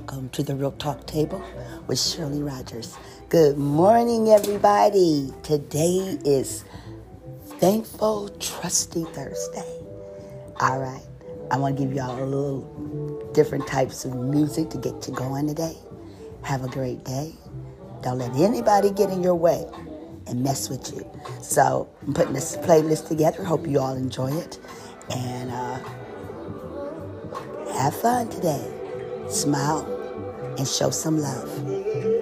welcome to the Real Talk Table with Shirley Rodgers. Good morning, everybody. Today is Thankful Trusty Thursday. All right, I want to give y'all a little different types of music to get you going today. Have a great day. Don't let anybody get in your way and mess with you. So I'm putting this playlist together. Hope you all enjoy it. And uh, have fun today smile, and show some love.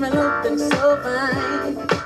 developing so fine.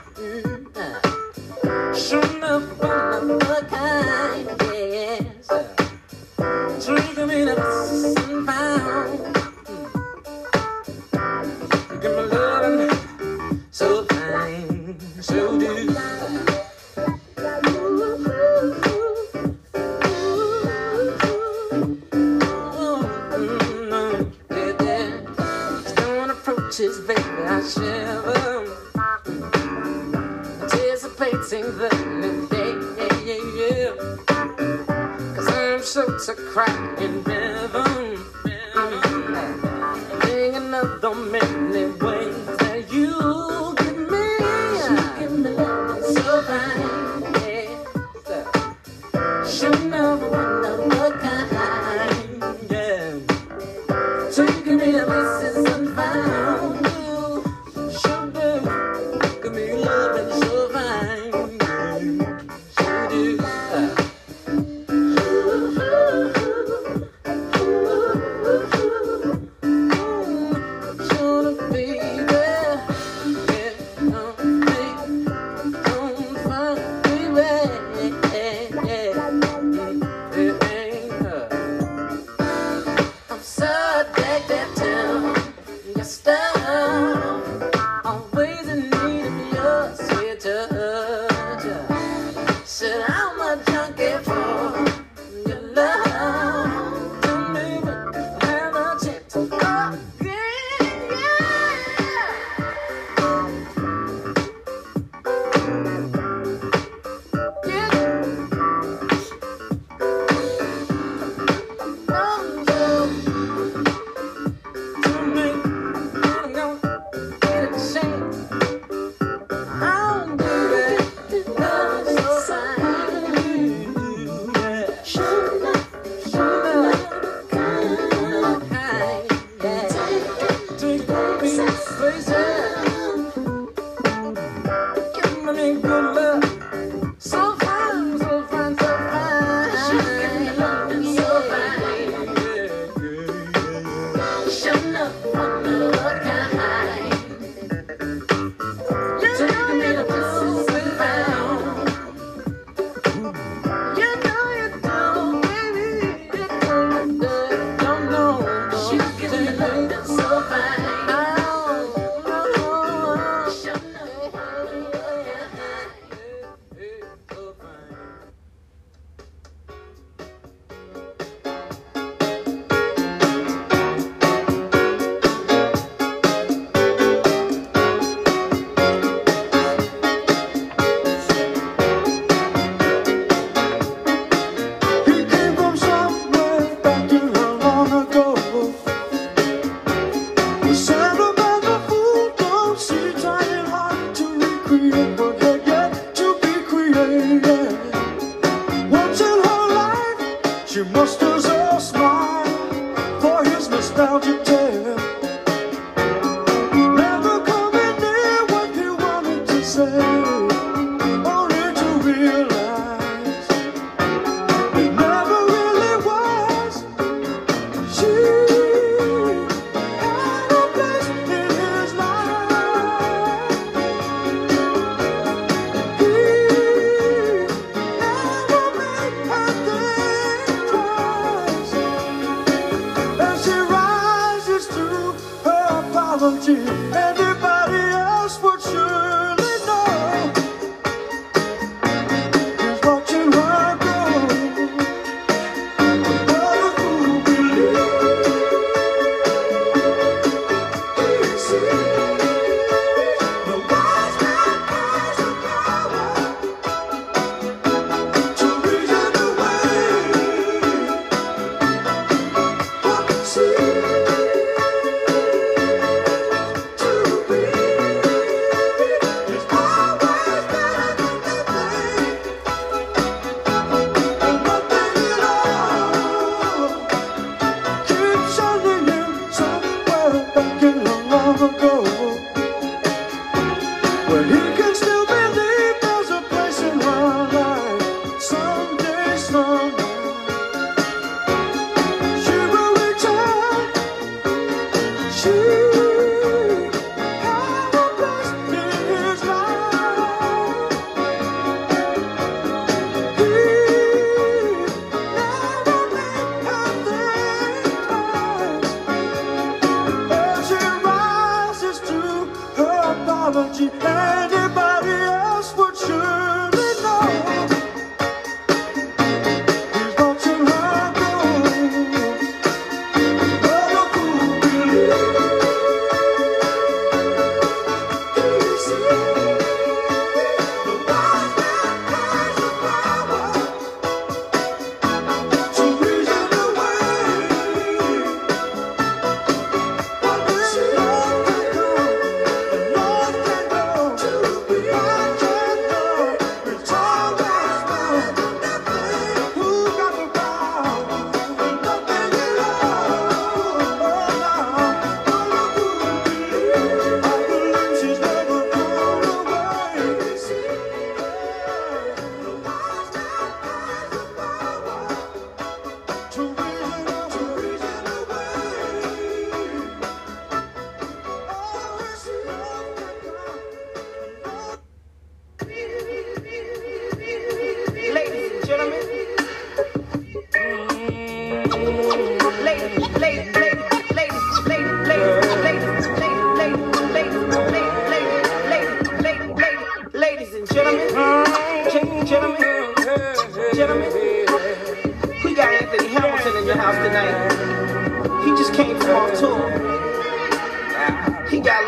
Once in her life, she must have.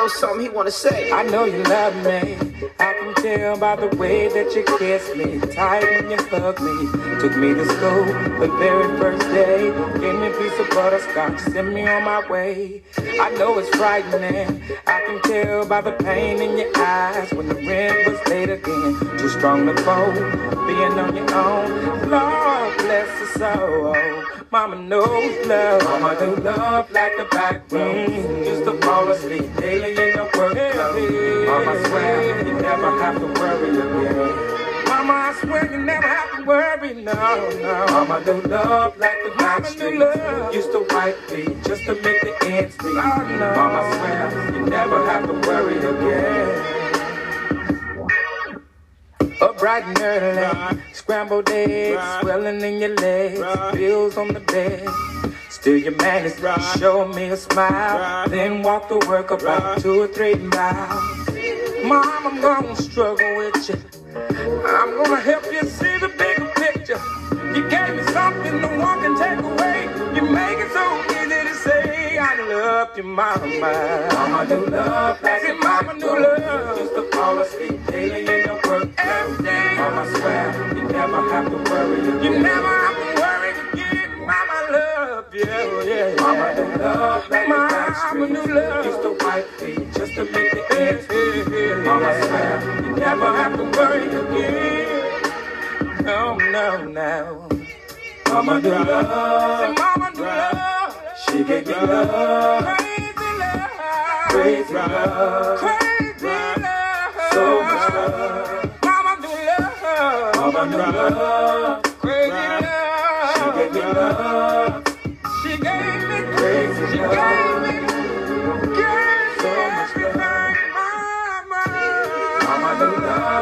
Little something he wanna say. I know you love me. I can tell by the way that you kiss me, tight when you hug me. Took me to school the very first day. Gave me a piece of butterscotch, sent me on my way. I know it's frightening. I can tell by the pain in your eyes when the rent was late again. Too strong to fold, being on your own. Lord bless her soul. Mama knows love. Mama do love like the back room. Used to fall asleep daily in the work clothes. Mama swear you never have to worry again. Mama, I swear you never have to worry, no, no. Mama do love like the back street. Used to wipe me just to make the ends meet. Mama swear you never have to worry again. Up bright and early, scrambled eggs, swelling in your legs, bills on the bed. Still you managed to show me a smile, then walk to work about two or three miles. Mom, I'm gonna struggle with you. I'm gonna help you see the bigger picture. You gave me something no one can take away. You make it so easy to say love you, mama. Mama do love, like mama do love. Just to fall asleep daily in your work every day. Mama swear you never have to worry again. You never have to worry again. Mama love yeah, yeah. Mama do love, like mama do love. Used to wipe feet just to make the ends meet. Mama swear you never have to worry again. No, no, no. Mama do love. Mama do love. She gave me love. Crazy love. Crazy love. Crazy love. So much love. Mama do love. Mama do love. Crazy love. She gave me love. She gave me crazy she Gave me,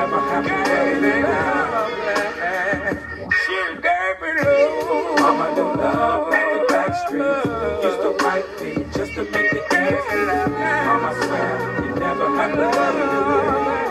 never worry again. She gave me love. Mama do love like the back streets. Used to wipe me just to make the ends meet. Mama swear you never have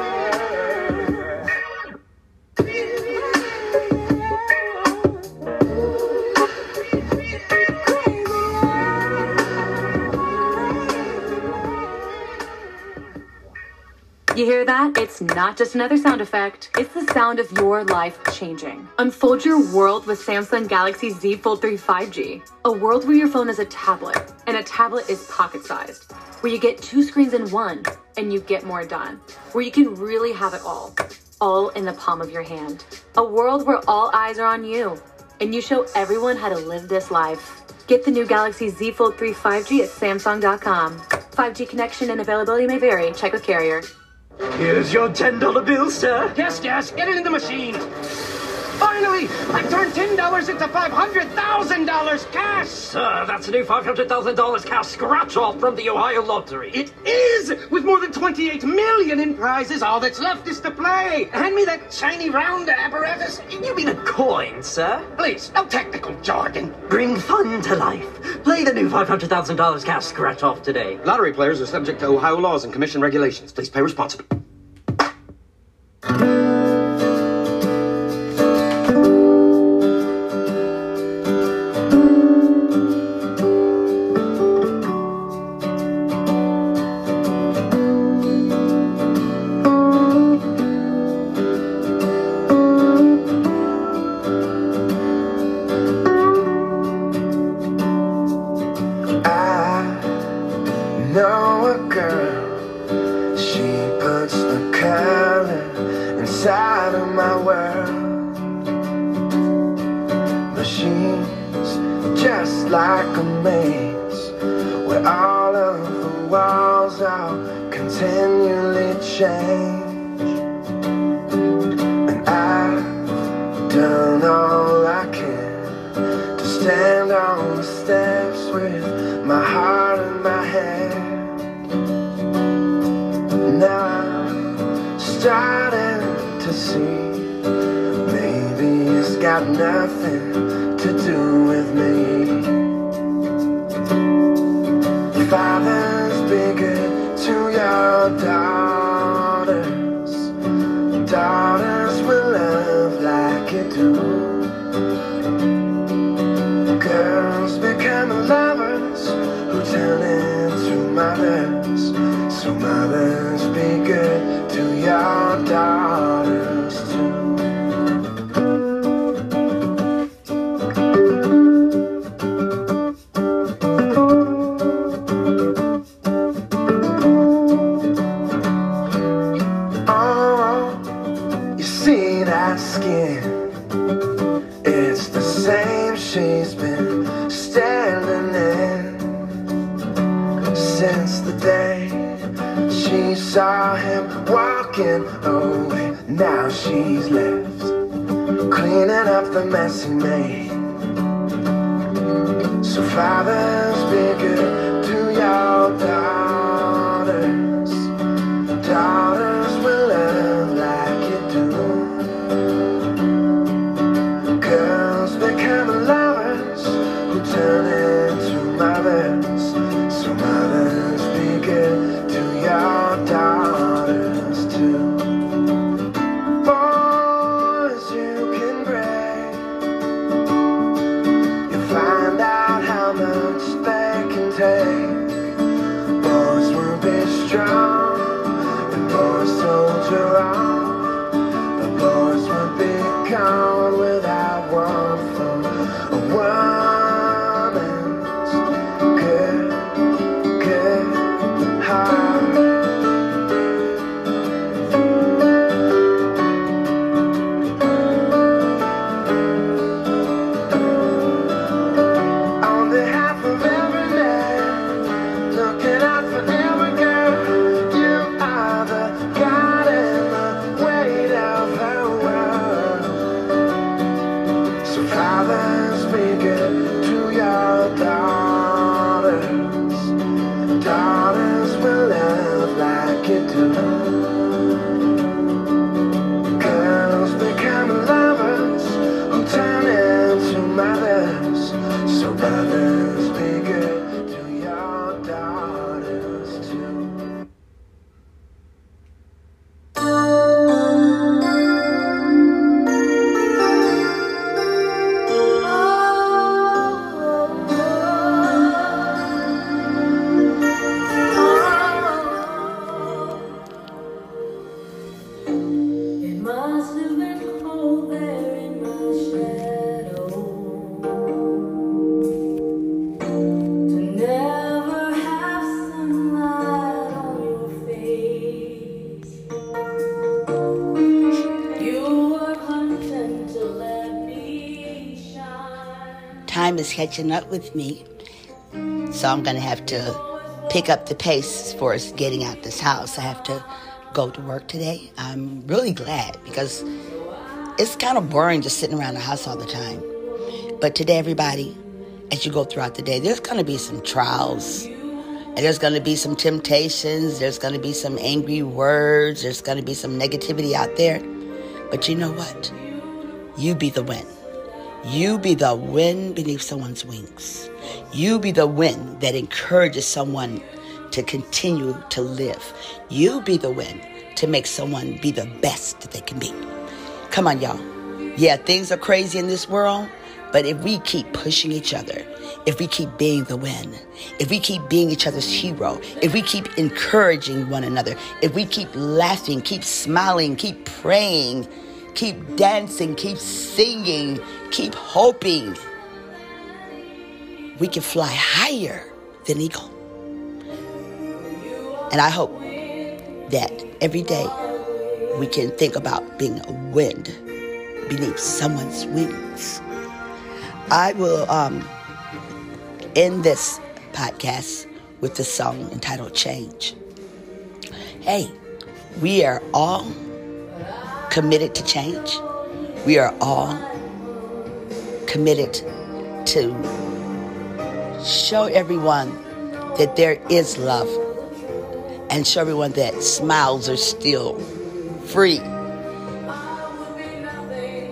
It's not just another sound effect. It's the sound of your life changing. Unfold your world with Samsung Galaxy Z Fold 3 5G. A world where your phone is a tablet, and a tablet is pocket sized. Where you get two screens in one, and you get more done. Where you can really have it all. All in the palm of your hand. A world where all eyes are on you, and you show everyone how to live this life. Get the new Galaxy Z Fold 3 5G at Samsung.com. 5G connection and availability may vary. Check with carrier. Here's your $10 bill, sir. Yes, yes, get it in the machine. Finally, I turned $10 into $500,000 cash. Sir, that's a new $500,000 cash scratch off from the Ohio Lottery. It is! With more than 28 million in prizes, all that's left is to play. Hand me that shiny round apparatus. You mean a coin, sir? Please, no technical jargon. Bring fun to life. Play the new $500,000 cash scratch off today. Lottery players are subject to Ohio laws and commission regulations. Please pay responsibly. Starting to see maybe it's got nothing to do with me. The mess he made. So fathers, drown Time is catching up with me, so I'm gonna have to pick up the pace for us getting out this house. I have to go to work today. I'm really glad because it's kind of boring just sitting around the house all the time. But today, everybody, as you go throughout the day, there's gonna be some trials. And there's going to be some temptations. There's going to be some angry words. There's going to be some negativity out there. But you know what? You be the wind. You be the wind beneath someone's wings. You be the wind that encourages someone to continue to live. You be the wind to make someone be the best that they can be. Come on, y'all. Yeah, things are crazy in this world, but if we keep pushing each other, if we keep being the wind, if we keep being each other's hero, if we keep encouraging one another, if we keep laughing, keep smiling, keep praying, keep dancing, keep singing, keep hoping, we can fly higher than eagle. And I hope that every day we can think about being a wind beneath someone's wings. I will um, end this podcast with the song entitled Change. Hey, we are all committed to change. We are all committed to show everyone that there is love and show everyone that smiles are still free.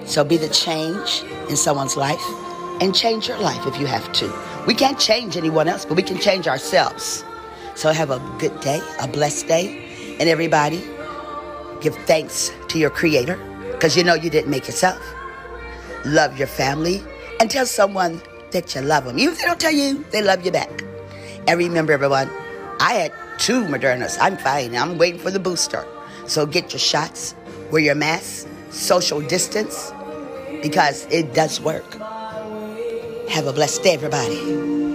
So be the change in someone's life and change your life if you have to. We can't change anyone else, but we can change ourselves. So have a good day, a blessed day, and everybody give thanks to your creator because you know you didn't make yourself. Love your family and tell someone that you love them. Even if they don't tell you, they love you back. And remember, everyone, I had two Modernas. I'm fine. I'm waiting for the booster. So get your shots, wear your mask, social distance, because it does work. Have a blessed day, everybody.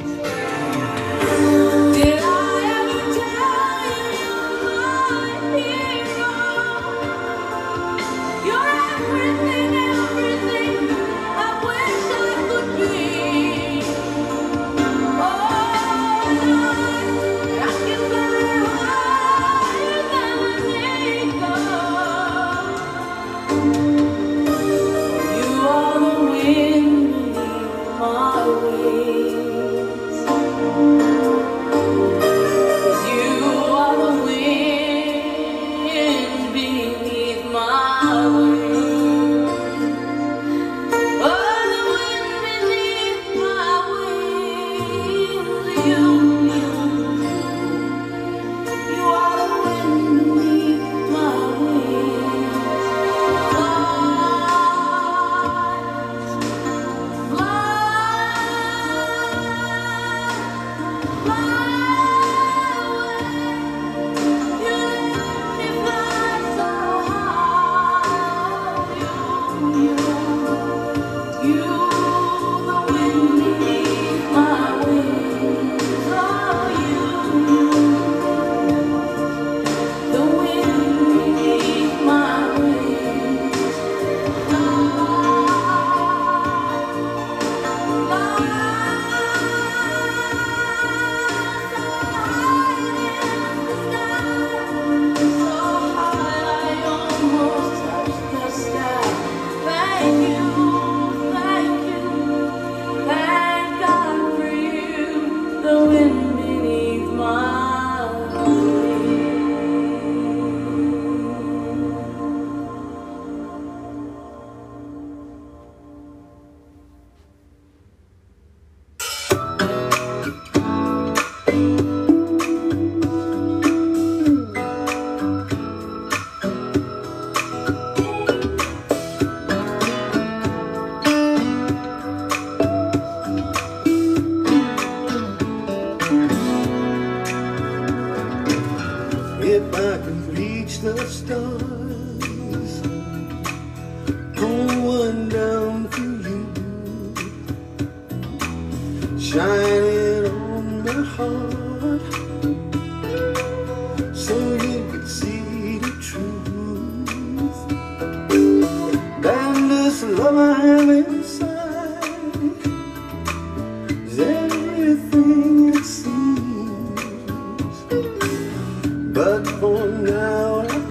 But for now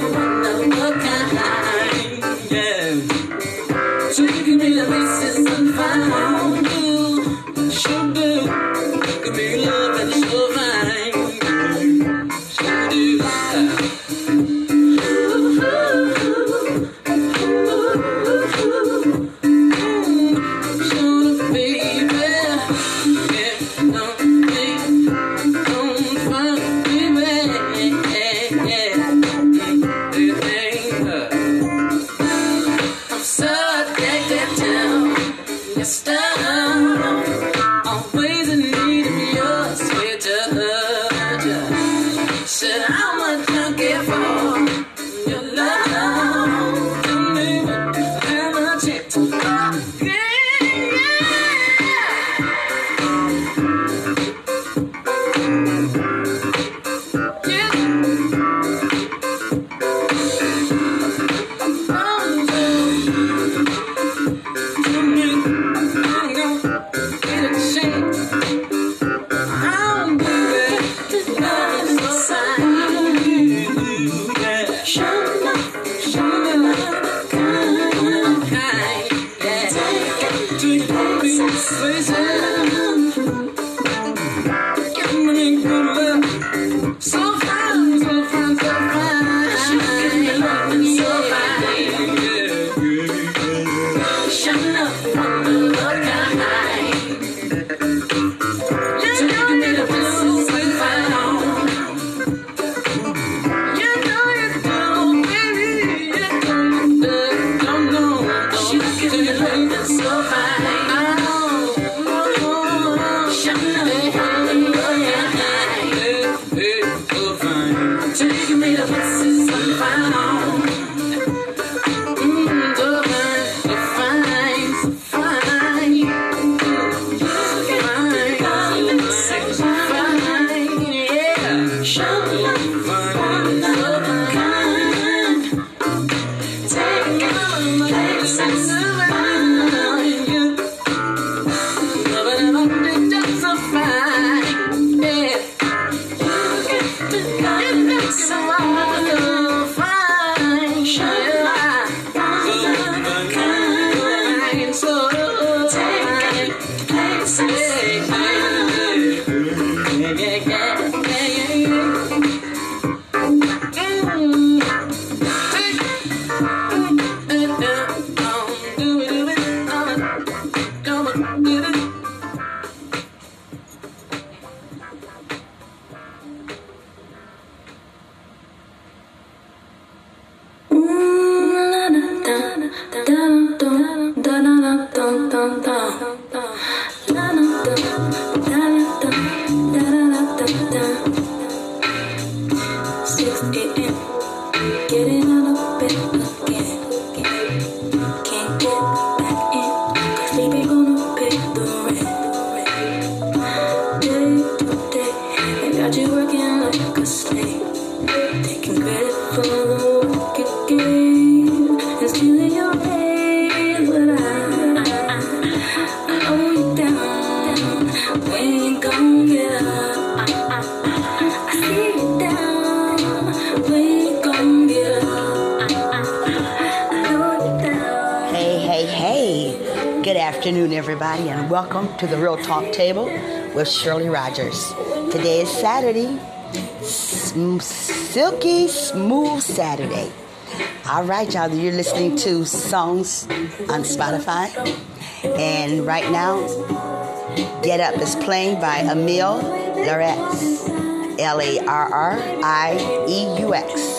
you. afternoon, everybody, and welcome to the Real Talk Table with Shirley Rodgers. Today is Saturday, silky smooth Saturday. All right, y'all, you're listening to songs on Spotify, and right now, Get Up is playing by Amel Larrieux, L A R R I E U X.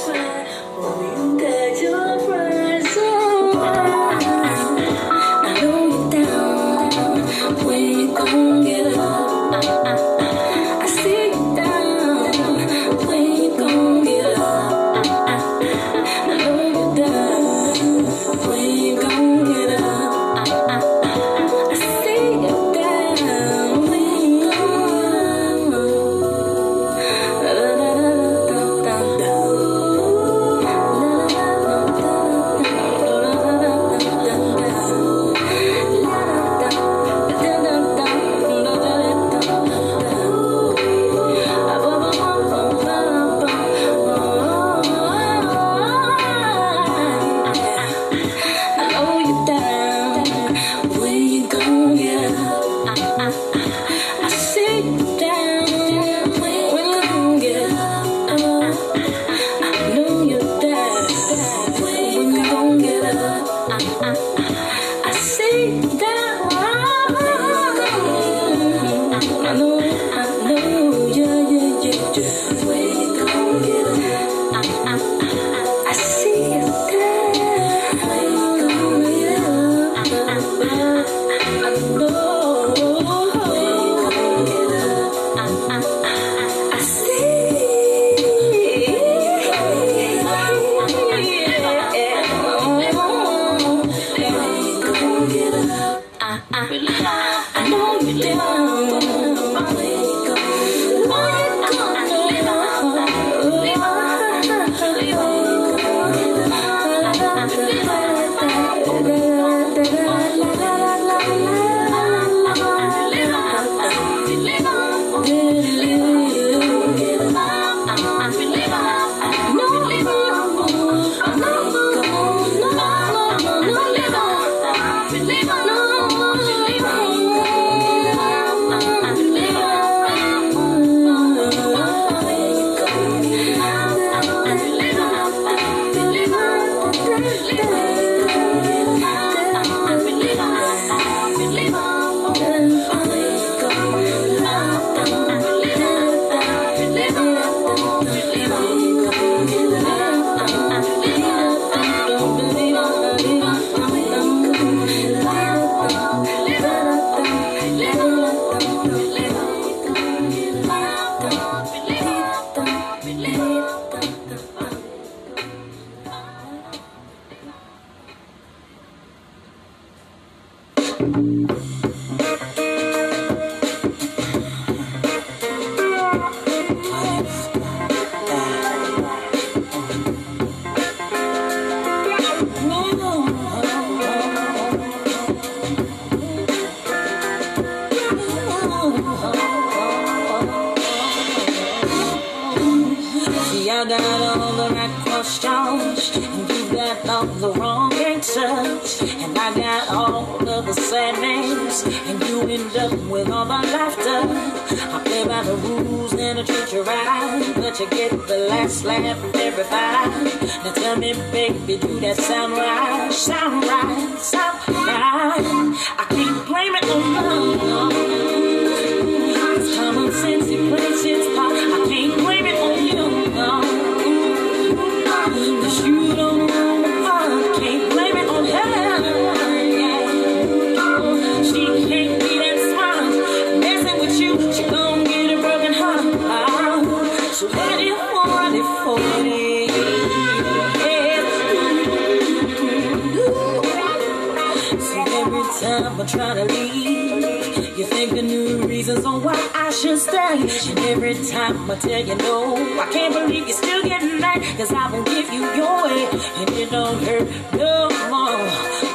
I'ma tell you no. I can't believe you're still getting back, cause I won't give you your way. And it don't hurt no more.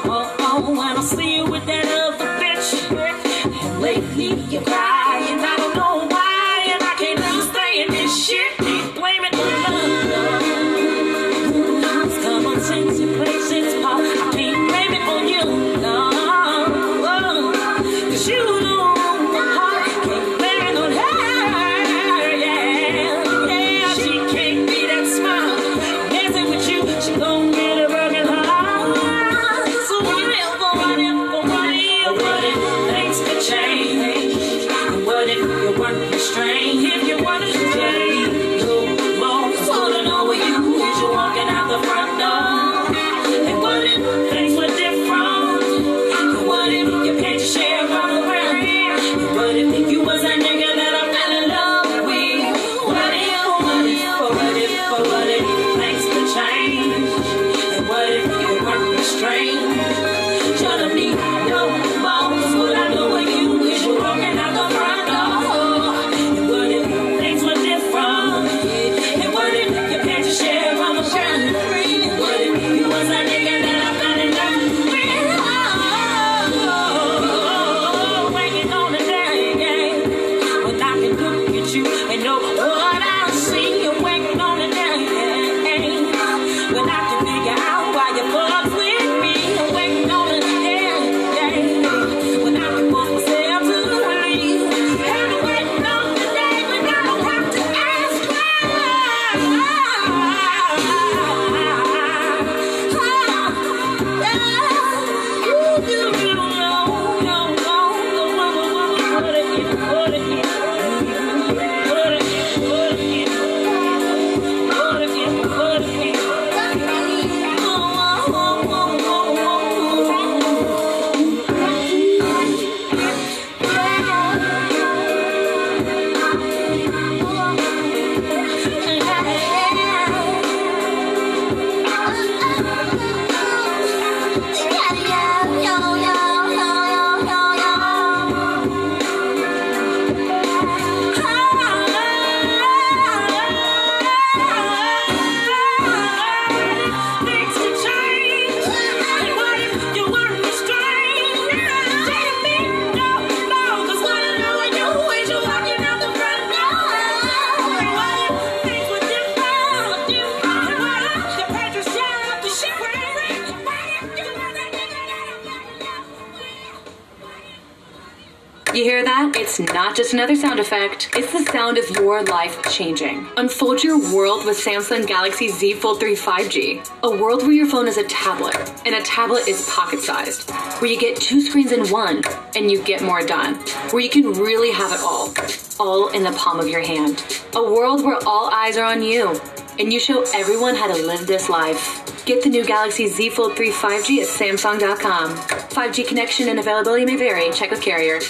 Oh, oh, when I see you with that other bitch. And lately you cry. Another sound effect. It's the sound of your life changing. Unfold your world with Samsung Galaxy Z Fold 3 5G. A world where your phone is a tablet, and a tablet is pocket sized. Where you get two screens in one, and you get more done. Where you can really have it all. All in the palm of your hand. A world where all eyes are on you, and you show everyone how to live this life. Get the new Galaxy Z Fold 3 5G at Samsung.com. 5G connection and availability may vary. Check with carrier.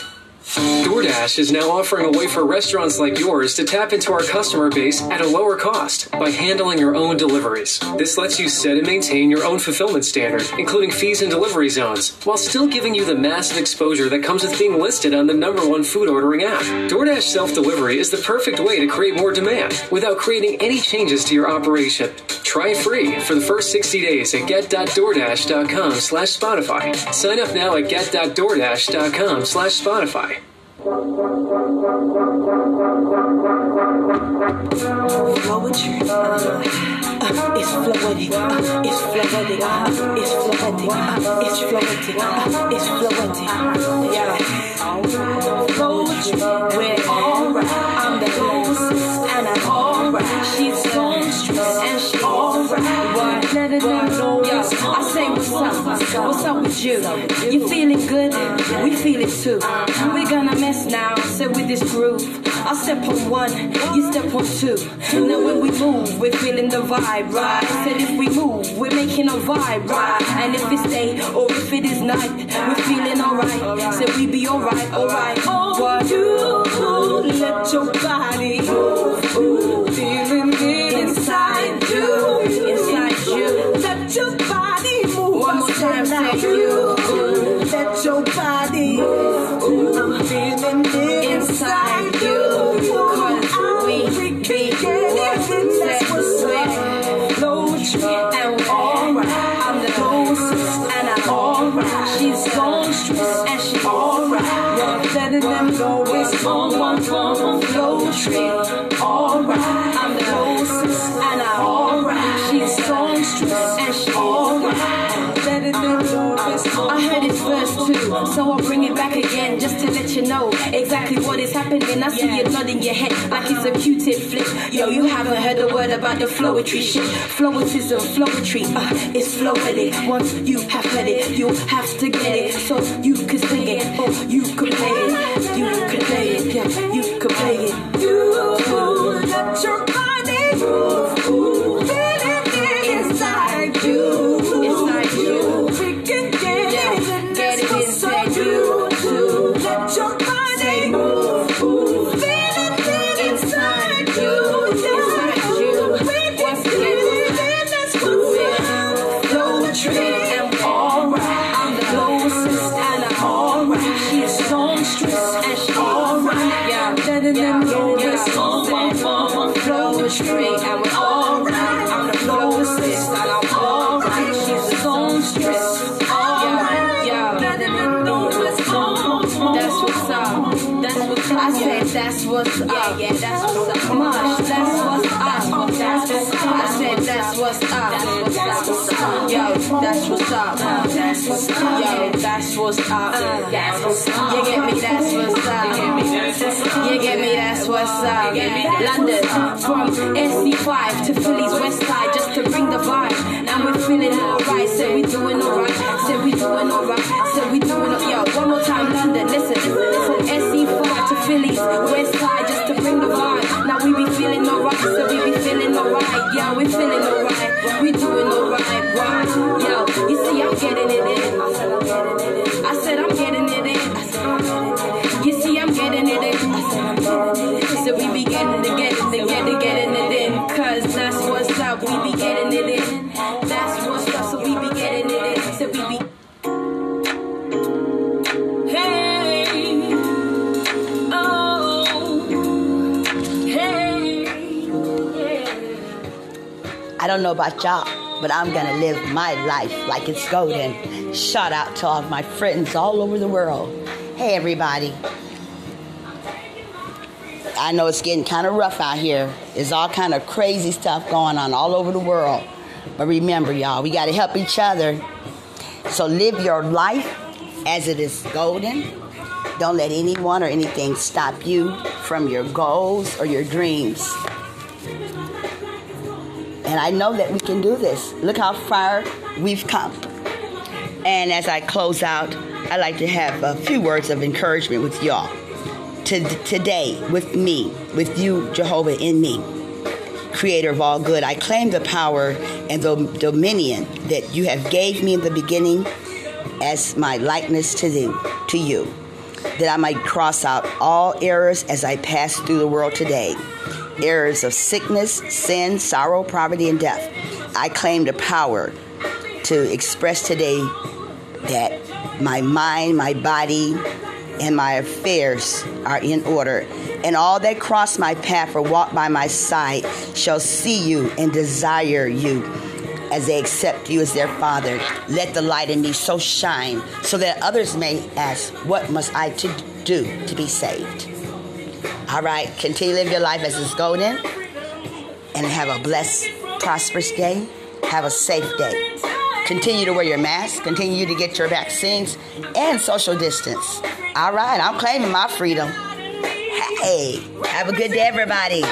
DoorDash is now offering a way for restaurants like yours to tap into our customer base at a lower cost by handling your own deliveries. This lets you set and maintain your own fulfillment standard, including fees and delivery zones, while still giving you the massive exposure that comes with being listed on the number one food ordering app. DoorDash self delivery is the perfect way to create more demand without creating any changes to your operation. Try it free for the first 60 days at get.doordash.com slash Spotify. Sign up now at get.doordash.com slash Spotify. Poetry, uh, uh, it's floating, uh, it's floating, uh, it's floating, uh, it's floating, uh, it's floating, yeah. Poetry, we're. I'm the closest, and I'm alright. She's and she alright. What? Let it know, yeah. I say what's up, what's up with you? You feeling good? We feel it too. We're gonna mess now, so with this groove. I'll step on one, you step on two. Now when we move, we're feeling the vibe, right? Said if we move, we're making a vibe, right? And if it's day or if it is night, we're feeling alright. Said we be alright, alright. What you let your body move, feeling it Time, you. Your body know exactly what is happening. I see you nodding your head like it's a Q-tip flick. Yo, you haven't heard a word about the Floetry shit. Flowetism, Floetry, uh, it's flowetty. Once you have heard it, you have to get it so you can sing it or you can play it. You can play it, yeah, you can play it. You let your that's uh, what's up. That's what's up. You get me? That's what's up. You get me? That's what's up. London from SE5 to Philly's West Side just to bring the vibe. And we're feeling alright. Said we doing alright. Said we doing alright. Said we doing alright. Yo, one more time, London. Listen, from SE5 to Philly's West Side just to bring the vibe. Now we be feeling alright. So we be feeling alright. Yeah, we feeling alright. We doing alright. Right. Yo, you see, I'm getting it in. Don't know about y'all, but I'm gonna live my life like it's golden. Shout out to all my friends all over the world. Hey, everybody. I know it's getting kind of rough out here. There's all kind of crazy stuff going on all over the world. But remember, y'all, we got to help each other. So live your life as it is golden. Don't let anyone or anything stop you from your goals or your dreams. And I know that we can do this. Look how far we've come. And as I close out, I'd like to have a few words of encouragement with y'all. To, today, with me, with you, Jehovah, in me, creator of all good, I claim the power and the dominion that you have gave me in the beginning as my likeness to, to you, that I might cross out all errors as I pass through the world today errors of sickness, sin, sorrow, poverty, and death. I claim the power to express today that my mind, my body, and my affairs are in order. And all that cross my path or walk by my side shall see you and desire you as they accept you as their father. Let the light in me so shine so that others may ask, What must I to do to be saved? All right, continue to live your life as it's golden and have a blessed, prosperous day. Have a safe day. Continue to wear your mask, continue to get your vaccines and social distance. All right, I'm claiming my freedom. Hey, have a good day, everybody.